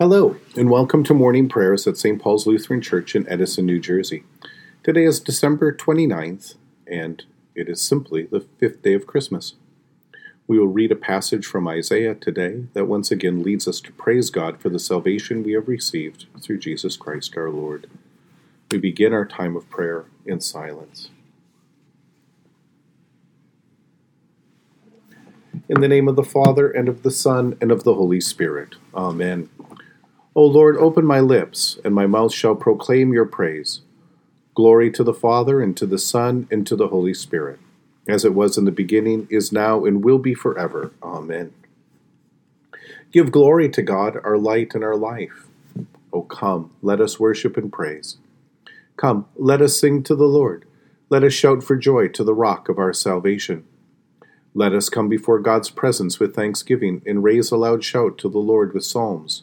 Hello, and welcome to morning prayers at St. Paul's Lutheran Church in Edison, New Jersey. Today is December 29th, and it is simply the fifth day of Christmas. We will read a passage from Isaiah today that once again leads us to praise God for the salvation we have received through Jesus Christ our Lord. We begin our time of prayer in silence. In the name of the Father, and of the Son, and of the Holy Spirit. Amen. O Lord, open my lips, and my mouth shall proclaim your praise. Glory to the Father, and to the Son, and to the Holy Spirit, as it was in the beginning, is now, and will be forever. Amen. Give glory to God, our light and our life. O come, let us worship and praise. Come, let us sing to the Lord. Let us shout for joy to the rock of our salvation. Let us come before God's presence with thanksgiving, and raise a loud shout to the Lord with psalms.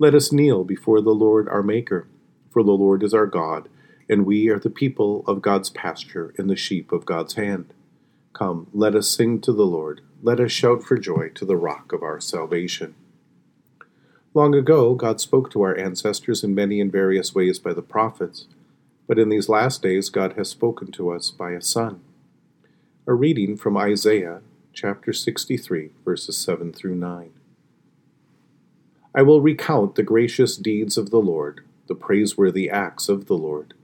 Let us kneel before the Lord our Maker, for the Lord is our God, and we are the people of God's pasture and the sheep of God's hand. Come, let us sing to the Lord. Let us shout for joy to the rock of our salvation. Long ago, God spoke to our ancestors in many and various ways by the prophets, but in these last days, God has spoken to us by a Son. A reading from Isaiah chapter 63, verses 7 through 9. I will recount the gracious deeds of the Lord, the praiseworthy acts of the Lord,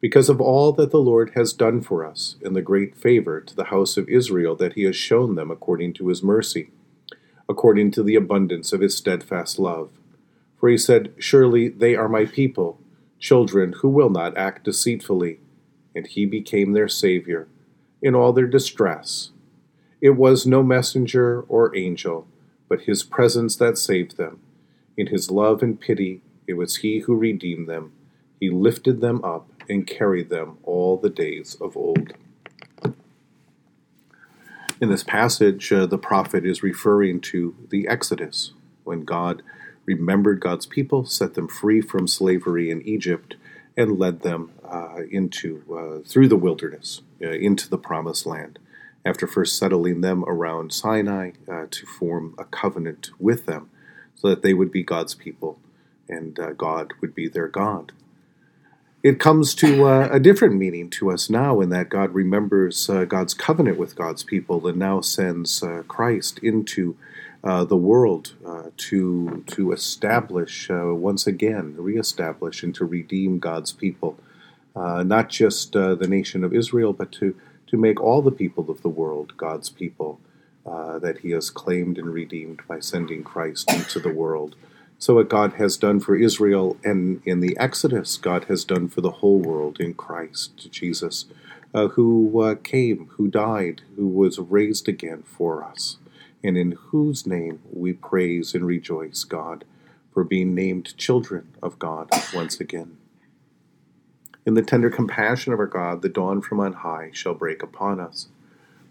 because of all that the Lord has done for us, and the great favor to the house of Israel that he has shown them according to his mercy, according to the abundance of his steadfast love. For he said, Surely they are my people, children who will not act deceitfully. And he became their Savior in all their distress. It was no messenger or angel, but his presence that saved them. In his love and pity, it was he who redeemed them. He lifted them up and carried them all the days of old. In this passage, uh, the prophet is referring to the Exodus, when God remembered God's people, set them free from slavery in Egypt, and led them uh, into uh, through the wilderness uh, into the promised land. After first settling them around Sinai uh, to form a covenant with them, so that they would be God's people and uh, God would be their God. It comes to uh, a different meaning to us now in that God remembers uh, God's covenant with God's people and now sends uh, Christ into uh, the world uh, to to establish once again, reestablish and to redeem God's people, not just the nation of Israel, but to to make all the people of the world God's people uh, that he has claimed and redeemed by sending Christ into the world. So, what God has done for Israel and in the Exodus, God has done for the whole world in Christ Jesus, uh, who uh, came, who died, who was raised again for us, and in whose name we praise and rejoice God for being named children of God once again. In the tender compassion of our God, the dawn from on high shall break upon us.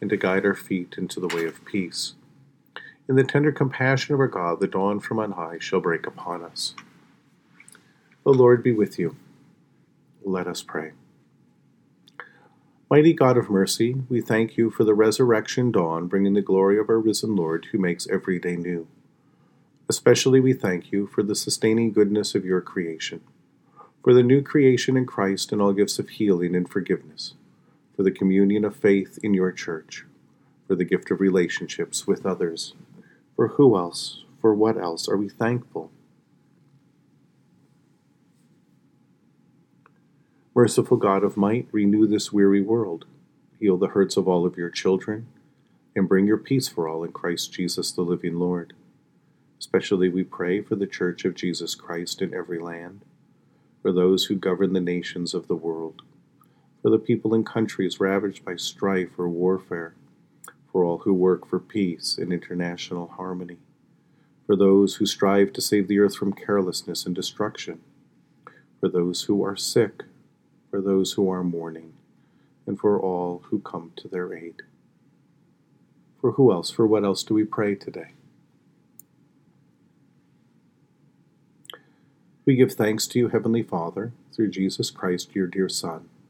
and to guide our feet into the way of peace. In the tender compassion of our God, the dawn from on high shall break upon us. The Lord be with you. Let us pray. Mighty God of mercy, we thank you for the resurrection dawn, bringing the glory of our risen Lord who makes every day new. Especially we thank you for the sustaining goodness of your creation, for the new creation in Christ and all gifts of healing and forgiveness, for the communion of faith in your church, for the gift of relationships with others. For who else, for what else are we thankful? Merciful God of might, renew this weary world, heal the hurts of all of your children, and bring your peace for all in Christ Jesus the living Lord. Especially we pray for the Church of Jesus Christ in every land, for those who govern the nations of the world, for the people in countries ravaged by strife or warfare, for all who work for peace and international harmony, for those who strive to save the earth from carelessness and destruction, for those who are sick for those who are mourning, and for all who come to their aid. For who else, for what else do we pray today? We give thanks to you, Heavenly Father, through Jesus Christ, your dear Son,